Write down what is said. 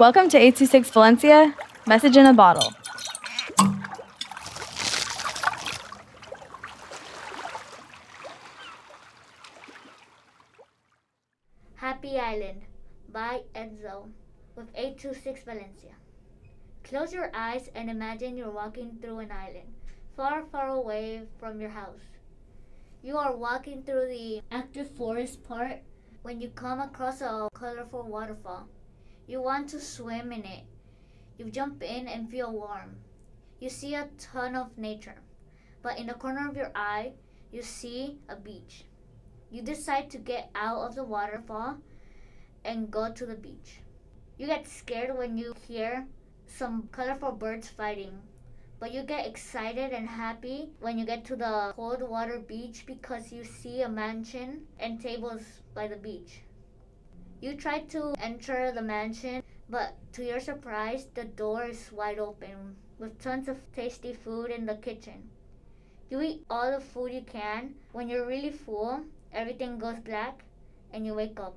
Welcome to 826 Valencia, message in a bottle. Happy Island by Enzo with 826 Valencia. Close your eyes and imagine you're walking through an island, far, far away from your house. You are walking through the active forest part when you come across a colorful waterfall. You want to swim in it. You jump in and feel warm. You see a ton of nature, but in the corner of your eye, you see a beach. You decide to get out of the waterfall and go to the beach. You get scared when you hear some colorful birds fighting. But you get excited and happy when you get to the cold water beach because you see a mansion and tables by the beach. You try to enter the mansion, but to your surprise, the door is wide open with tons of tasty food in the kitchen. You eat all the food you can. When you're really full, everything goes black and you wake up.